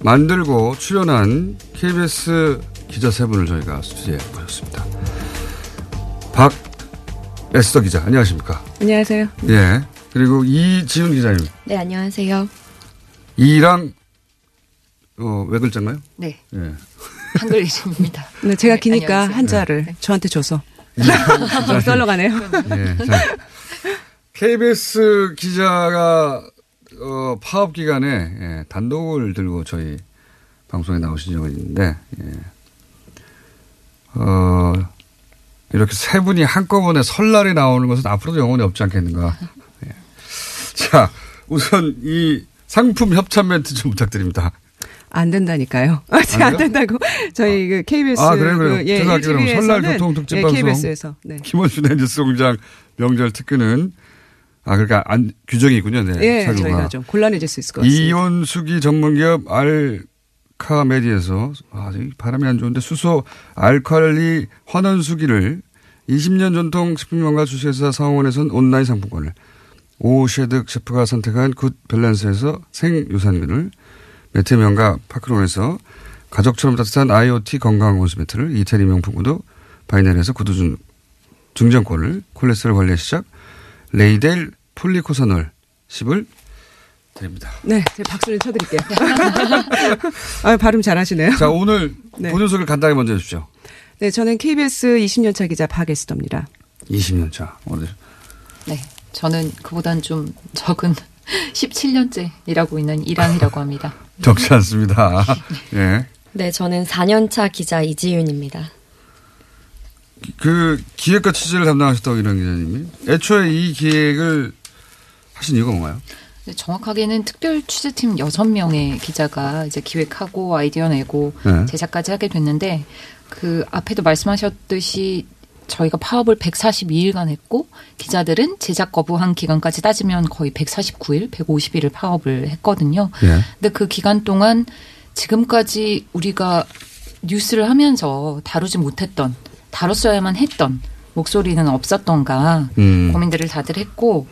만들고 출연한 KBS 기자 세 분을 저희가 스튜디오에 모셨습니다. 박 에스더 기자, 안녕하십니까? 안녕하세요. 예. 그리고 이지훈 기자님. 네, 안녕하세요. 이랑, 어, 왜 글자인가요? 네. 예. 한글 이름입니다. 네, 제가 기니까 한자를 네. 저한테 줘서. 썰러 가네요. 예. 자, KBS 기자가 어, 파업 기간에 예, 단독을 들고 저희 방송에 나오신 적이 있는데 예. 어, 이렇게 세 분이 한꺼번에 설날에 나오는 것은 앞으로도 영원히 없지 않겠는가. 예. 자, 우선 이 상품 협찬 멘트 좀 부탁드립니다. 안 된다니까요. 아직 안, 안 된다고. 저희 그 KBS 아, 그래요, 그래요. 그, 예, 제가 설날 교통 특집 예, 방송 KBS에서 네. 김원순 엔지스 공장 명절 특근은 아, 그러니까 안, 규정이 있군요. 네. 예. 저희가 좀 곤란해질 수 있을 것 같습니다. 이온수기 전문기업 알카메디에서 아, 발음이 안 좋은데 수소 알칼리 환원수기를 20년 전통 식품명가 주식회사 상원에선 온라인 상품권을 오세득 셰프가 선택한 굿 밸런스에서 생유산균을 매트 명가 파크론에서 가족처럼 따뜻한 IoT 건강 온수 매트를 이태리 명품 구두 바이넬에서 구두 중, 중정권을 콜레스테롤 관리 시작 레이델 폴리코사놀 10을 드립니다. 네, 제가 박수를 쳐드릴게요. 아, 발음 잘하시네요. 자, 오늘 네. 본인 소개를 간단히 먼저 해주십시오. 네, 저는 KBS 20년차 기자 박에스더입니다. 20년차. 어디? 네, 저는 그보단 좀 적은 17년째 일하고 있는 이랑이라고 합니다. 적지 않습니다. 예. 네, 저는 4년차 기자 이지윤입니다. 그 기획과 취재를 담당하셨다고 이런 기자님이 애초에 이 기획을 하신 이유가 뭔가요? 네, 정확하게는 특별 취재팀 6명의 기자가 이제 기획하고 아이디어 내고 네. 제작까지 하게 됐는데 그 앞에도 말씀하셨듯이 저희가 파업을 142일간 했고 기자들은 제작 거부한 기간까지 따지면 거의 149일, 150일을 파업을 했거든요. 네. 근데 그 기간 동안 지금까지 우리가 뉴스를 하면서 다루지 못했던 다뤘어야만 했던 목소리는 없었던가 음. 고민들을 다들 했고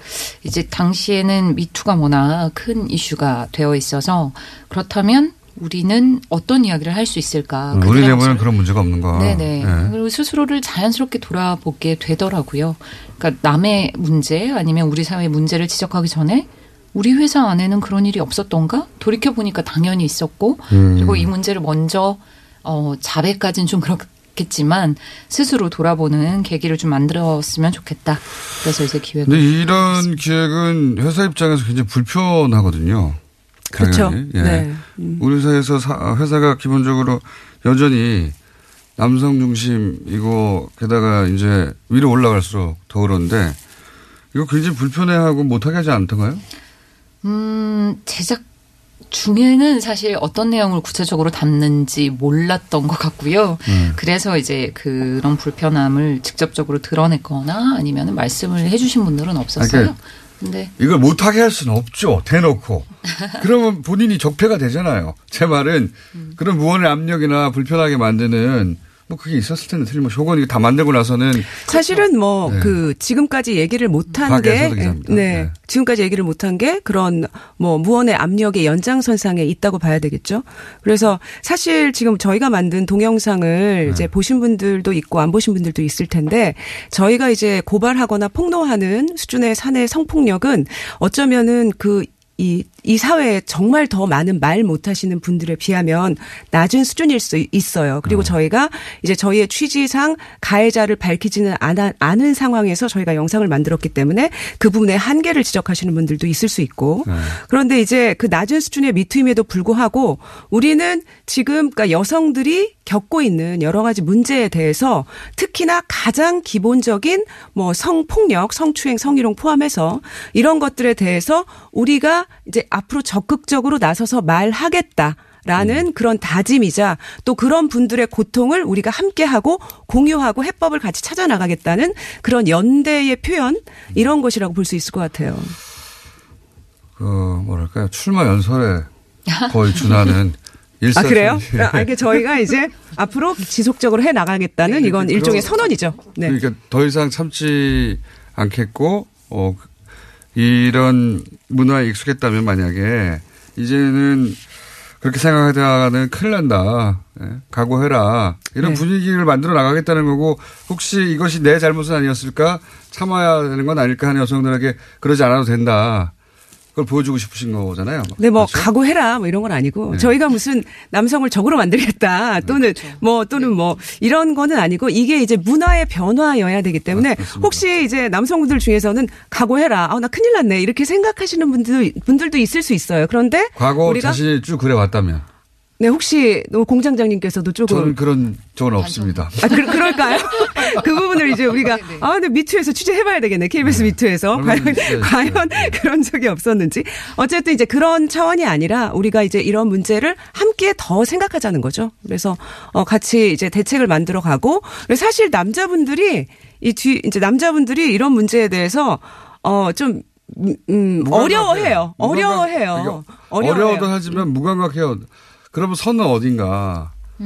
이제 당시에는 미투가 워낙 큰 이슈가 되어 있어서 그렇다면 우리는 어떤 이야기를 할 수 있을까? 우리 그들의 내부에는 그런 문제가 없는가. 네네. 예. 그리고 스스로를 자연스럽게 돌아보게 되더라고요. 그러니까 남의 문제 아니면 우리 사회의 문제를 지적하기 전에 우리 회사 안에는 그런 일이 없었던가? 돌이켜 보니까 당연히 있었고 음. 그리고 이 문제를 먼저 어 자백까지는 좀 그렇 겠지만 스스로 돌아보는 계기를 좀 만들었으면 좋겠다. 그래서 이제 기획을 근데 이런 기획은 회사 입장에서 굉장히 불편하거든요. 그렇죠. 예. 네. 우리 회사에서 사- 회사가 기본적으로 여전히 남성 중심이고 게다가 이제 위로 올라갈수록 더 그런데 이거 굉장히 불편해하고 못하게 하지 않던가요? 음, 제작 중에는 사실 어떤 내용을 구체적으로 담는지 몰랐던 것 같고요. 음. 그래서 이제 그런 불편함을 직접적으로 드러냈거나 아니면 말씀을 해주신 분들은 없었어요. 그러니까 근데 이걸 못하게 할 수는 없죠. 대놓고. 그러면 본인이 적폐가 되잖아요. 제 말은 그런 무언의 압력이나 불편하게 만드는 뭐 그게 있었을 텐데 틀림없이 혹은 이게 다 만들고 나서는 사실은 뭐 네. 그 지금까지 얘기를 못한 게. 네. 네. 지금까지 얘기를 못한 게 그런 뭐 무언의 압력의 연장선상에 있다고 봐야 되겠죠. 그래서 사실 지금 저희가 만든 동영상을 네. 이제 보신 분들도 있고 안 보신 분들도 있을 텐데 저희가 이제 고발하거나 폭로하는 수준의 사내 성폭력은 어쩌면은 그 이, 이 사회에 정말 더 많은 말 못하시는 분들에 비하면 낮은 수준일 수 있어요. 그리고 저희가 이제 저희의 취지상 가해자를 밝히지는 않아, 않은 상황에서 저희가 영상을 만들었기 때문에 그 부분의 한계를 지적하시는 분들도 있을 수 있고. 그런데 이제 그 낮은 수준의 미투임에도 불구하고 우리는 지금 그러니까 여성들이 겪고 있는 여러 가지 문제에 대해서 특히나 가장 기본적인 뭐 성폭력, 성추행, 성희롱 포함해서 이런 것들에 대해서 우리가 이제 앞 으로 적극적으로 나서서 말하겠다. 라는 그런 다짐이자 또 그런 분들의 고통을 우리가 함께하고 공유하고 해법을 같이 찾아 나가겠다는 그런 연대의 표현 이런 것이라고 볼 수 있을 것 같아요. 그 뭐랄까요 출마 연설에 거의 준하는 일사 아 그래요? 아, 이게 저희가 이제 앞으로 지속적으로 해 나가겠다는 이건 일종의 선언이죠. 네. 그러니까 더 이상 참지 않겠고 어 이런 문화에 익숙했다면 만약에 이제는 그렇게 생각하다가는 큰일 난다. 예, 각오해라. 이런 네. 분위기를 만들어 나가겠다는 거고 혹시 이것이 내 잘못은 아니었을까? 참아야 되는 건 아닐까 하는 여성들에게 그러지 않아도 된다. 그걸 보여주고 싶으신 거잖아요. 근데 뭐 각오해라 뭐 이런 건 아니고 네. 저희가 무슨 남성을 적으로 만들겠다 또는 뭐 또는 뭐 이런 거는 아니고 이게 이제 문화의 변화여야 되기 때문에 혹시 이제 남성분들 중에서는 각오해라. 아, 나 큰일 났네. 이렇게 생각하시는 분들 분들도 있을 수 있어요. 그런데 과거 우리가 자신이 쭉 그래 왔다면 네, 혹시 노 공장장님께서도 조금 저는 그런 적은 없습니다. 아, 그, 그럴까요? 그 부분을 이제 우리가, 아, 근데 미투에서 취재해봐야 되겠네. KBS 미투에서. 과연. 과연 그런 적이 없었는지. 어쨌든 이제 그런 차원이 아니라 우리가 이제 이런 문제를 함께 더 생각하자는 거죠. 그래서, 어, 같이 이제 대책을 만들어 가고. 사실 남자분들이 이 뒤, 이제 남자분들이 이런 문제에 대해서, 어, 좀, 음, 음, 어려워해요. 어려워해요. 그러니까 어려워해요. 어려워도 하지만 무감각해요. 그러면 선은 어딘가. 그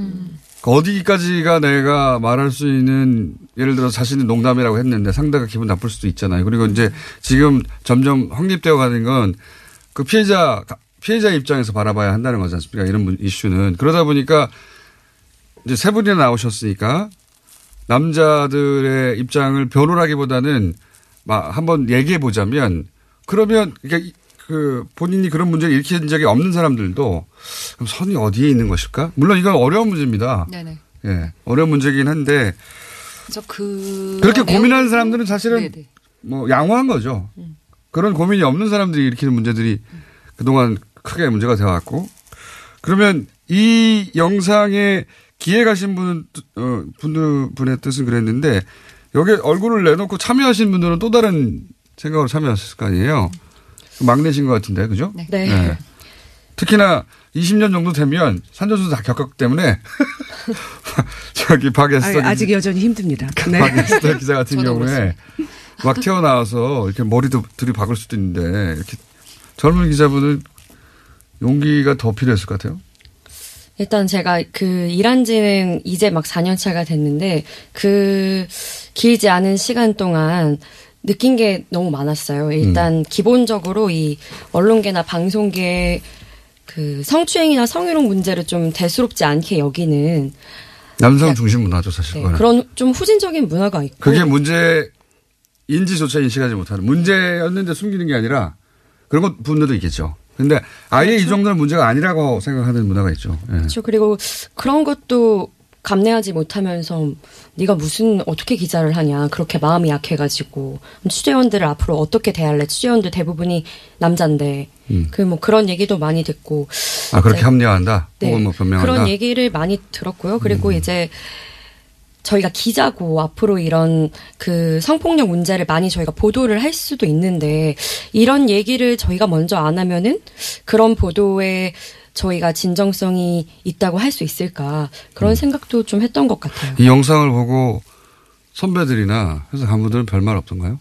어디까지가 내가 말할 수 있는 예를 들어 자신의 농담이라고 했는데 상대가 기분 나쁠 수도 있잖아요. 그리고 이제 지금 점점 확립되어 가는 건 그 피해자 피해자 입장에서 바라봐야 한다는 거지 않습니까? 이런 문- 이슈는 그러다 보니까 이제 세 분이나 나오셨으니까 남자들의 입장을 변호라기보다는 막 한번 얘기해 보자면 그러면 그러니까 이- 그 본인이 그런 문제를 일으킨 적이 없는 사람들도 그럼 선이 어디에 있는 것일까? 물론 이건 어려운 문제입니다. 네네. 예, 어려운 문제긴 한데 그 그렇게 고민하는 사람들은 사실은 네네. 뭐 양호한 거죠. 그런 고민이 없는 사람들이 일으키는 문제들이 그동안 크게 문제가 되어왔고 그러면 이 영상에 기회 가신 분, 어, 분들, 분의 뜻은 그랬는데 여기 얼굴을 내놓고 참여하신 분들은 또 다른 생각으로 참여하셨을 거 아니에요. 막내신 것 같은데, 그죠? 네. 특히나 20년 정도 되면 산전수도 다 겪었기 때문에 저기 박에스터 아, 아직 여전히 힘듭니다. 네. 박에스터 기자 같은 경우에 막 튀어나와서 이렇게 머리도 들이박을 수도 있는데 이렇게 젊은 기자분은 용기가 더 필요했을 것 같아요. 일단 제가 그 일한 지는 이제 막 4년 차가 됐는데 그 길지 않은 시간 동안 느낀 게 너무 많았어요. 일단 음. 기본적으로 이 언론계나 방송계 그 성추행이나 성희롱 문제를 좀 대수롭지 않게 여기는 남성 중심 문화죠, 사실. 네. 그런 좀 후진적인 문화가 있고 그게 문제 인지조차 인식하지 못하는 문제였는데 숨기는 게 아니라 그런 것 분들도 있겠죠. 근데 아예 이 정도는 문제가 아니라고 생각하는 문화가 있죠. 예. 그렇죠. 그리고 그런 것도 감내하지 못하면서 네가 무슨 어떻게 기자를 하냐 그렇게 마음이 약해가지고 취재원들을 앞으로 어떻게 대할래 취재원들 대부분이 남잔데 음. 그뭐 그런 얘기도 많이 듣고 아 그렇게 이제 합리화한다. 네, 혹은 뭐 변명한다. 그런 얘기를 많이 들었고요. 그리고 음. 이제 저희가 기자고 앞으로 이런 그 성폭력 문제를 많이 저희가 보도를 할 수도 있는데 이런 얘기를 저희가 먼저 안 하면은 그런 보도에 저희가 진정성이 있다고 할 수 있을까 그런 음. 생각도 좀 했던 것 같아요. 이 영상을 보고 선배들이나 회사 간부들은 별말 없던가요?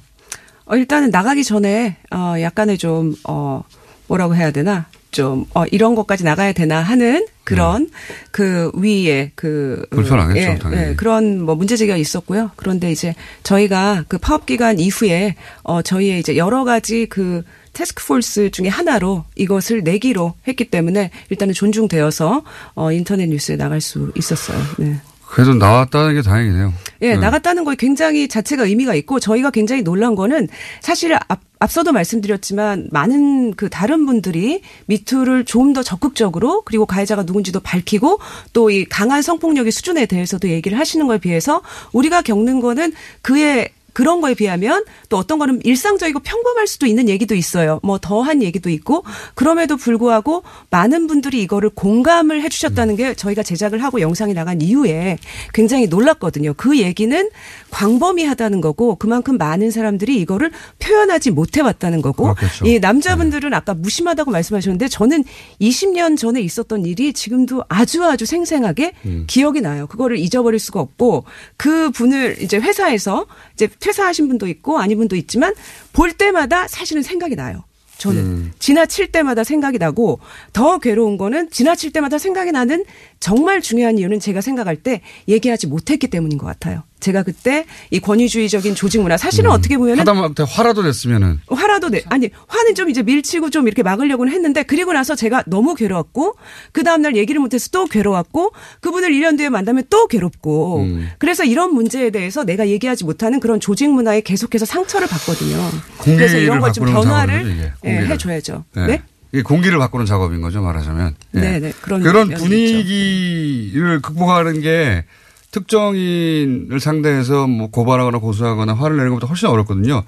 어, 일단은 나가기 전에 어 약간의 좀 어 뭐라고 해야 되나 좀 어 이런 것까지 나가야 되나 하는 그런 그 위에 그 네. 불편하겠죠, 예, 당연히. 예, 그런 뭐 문제제기가 있었고요. 그런데 이제 저희가 그 파업 기간 이후에 어 저희의 이제 여러 가지 그 테스크포스 중에 하나로 이것을 내기로 했기 때문에 일단은 존중되어서 어 인터넷 뉴스에 나갈 수 있었어요. 네. 그래도 나왔다는 게 다행이네요. 예, 네. 나갔다는 거에 굉장히 자체가 의미가 있고 저희가 굉장히 놀란 거는 사실 앞, 앞서도 말씀드렸지만 많은 그 다른 분들이 미투를 좀 더 적극적으로 그리고 가해자가 누군지도 밝히고 또 이 강한 성폭력의 수준에 대해서도 얘기를 하시는 거에 비해서 우리가 겪는 거는 그의 그런 거에 비하면 또 어떤 거는 일상적이고 평범할 수도 있는 얘기도 있어요. 뭐 더한 얘기도 있고 그럼에도 불구하고 많은 분들이 이거를 공감을 해 주셨다는 게 저희가 제작을 하고 영상이 나간 이후에 굉장히 놀랐거든요. 그 얘기는 광범위하다는 거고 그만큼 많은 사람들이 이거를 표현하지 못해 왔다는 거고 그렇겠죠. 이 남자분들은 아까 무심하다고 말씀하셨는데 저는 20년 전에 있었던 일이 지금도 아주 아주 생생하게 음. 기억이 나요. 그거를 잊어버릴 수가 없고 그 분을 이제 회사에서 이제 퇴사하신 분도 있고 아닌 분도 있지만 볼 때마다 사실은 생각이 나요. 저는 음. 지나칠 때마다 생각이 나고 더 괴로운 거는 지나칠 때마다 생각이 나는 정말 중요한 이유는 제가 생각할 때 얘기하지 못했기 때문인 것 같아요. 제가 그때 이 권위주의적인 조직 문화 사실은 어떻게 보면은 하다못해 화라도 냈으면은 화라도 내 아니 화는 좀 이제 밀치고 좀 이렇게 막으려고는 했는데 그리고 나서 제가 너무 괴로웠고 그 다음 날 얘기를 못해서 또 괴로웠고 그분을 1년 뒤에 만나면 또 괴롭고 음. 그래서 이런 문제에 대해서 내가 얘기하지 못하는 그런 조직 문화에 계속해서 상처를 받거든요. 그래서 이런 걸 좀 변화를. 예. 해줘야죠. 네. 네? 이게 공기를 바꾸는 작업인 거죠, 말하자면. 예. 네, 네. 그런 그런 분위기를 극복하는 게 특정인을 상대해서 뭐 고발하거나 고소하거나 화를 내는 것보다 훨씬 어렵거든요.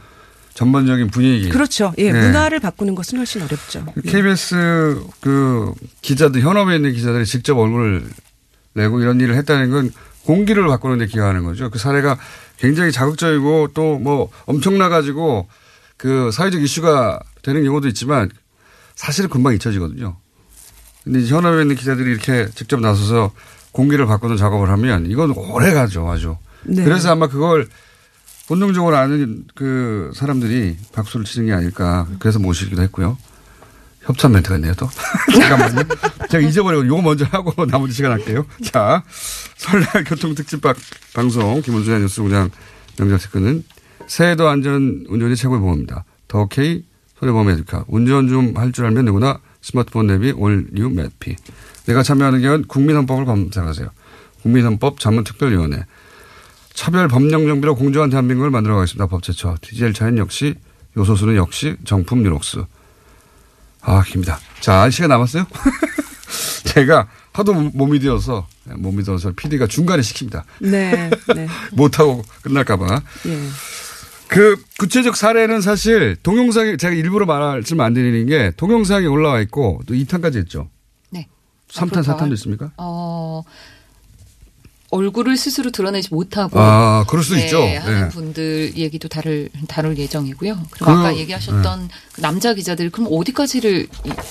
전반적인 분위기. 그렇죠. 예, 네. 문화를 바꾸는 것은 훨씬 어렵죠. 예. KBS 그 기자들, 현업에 있는 기자들이 직접 얼굴을 내고 이런 일을 했다는 건 공기를 바꾸는 데 기여하는 거죠. 그 사례가 굉장히 자극적이고 또 뭐 엄청나 가지고 그 사회적 이슈가 되는 경우도 있지만 사실은 금방 잊혀지거든요. 근데 현업에 있는 기자들이 이렇게 직접 나서서 공기를 바꾸는 작업을 하면 이건 오래 가죠, 아주. 네. 그래서 아마 그걸 본능적으로 아는 그 사람들이 박수를 치는 게 아닐까. 그래서 모시기도 했고요. 협찬 멘트가 있네요, 또. 잠깐만요. 제가 잊어버리고 요거 먼저 하고 나머지 시간 할게요. 자, 설날 교통특집 박- 방송 김원준의 뉴스공장 명작 댓글은 새해도 안전 운전이 최고의 보험입니다. 더 K 손해보험 에듀카. 운전 좀 할 줄 알면 누구나 스마트폰 내비 올뉴 매피. 내가 참여하는 개헌 국민헌법을 검색하세요. 국민헌법 자문특별위원회. 차별 법령 정비로 공정한 대한민국을 만들어 가겠습니다. 법제처. 디젤차엔 역시 요소수는 역시 정품 유록스. 아, 깁니다. 자, 시간 남았어요? 제가 하도 못 믿어서, 못 믿어서 PD가 중간에 시킵니다. 네, 네. 못하고 끝날까봐. 예. 그 구체적 사례는 사실 동영상이 제가 일부러 말씀 안 드리는 게 동영상이 올라와 있고 또 2탄까지 했죠. 네. 3탄, 4탄도 있습니까? 어, 얼굴을 스스로 드러내지 못하고 아, 그럴 수 네, 있죠. 하는 네. 분들 얘기도 다룰 다룰 예정이고요. 그리고 그- 아까 얘기하셨던 그 남자 기자들 그럼 어디까지를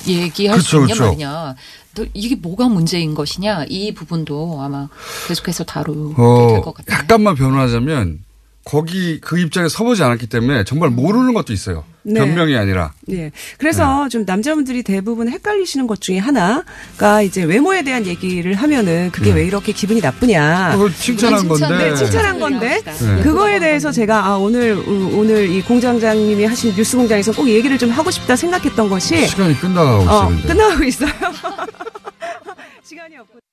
이- 얘기할 수 그렇죠, 있냐 그렇죠. 말이냐. 또 이게 뭐가 문제인 것이냐 이 부분도 아마 계속해서 다루게 어, 될것 같아요. 약간만 변호하자면 거기 그 입장에 서보지 않았기 때문에 정말 모르는 것도 있어요. 네. 변명이 아니라. 예. 그래서 좀 남자분들이 대부분 헷갈리시는 것 중에 하나가 이제 외모에 대한 얘기를 하면은 그게 네. 왜 이렇게 기분이 나쁘냐. 그걸 칭찬한 건데. 네, 칭찬한 건데. 네. 그거에 대해서 제가 아, 오늘, 우- 오늘 이 공장장님이 하신 뉴스 공장에서 꼭 얘기를 좀 하고 싶다 생각했던 것이. 시간이 끝나가고 어, 있었는데. 끝나가고 있어요. 시간이 없고.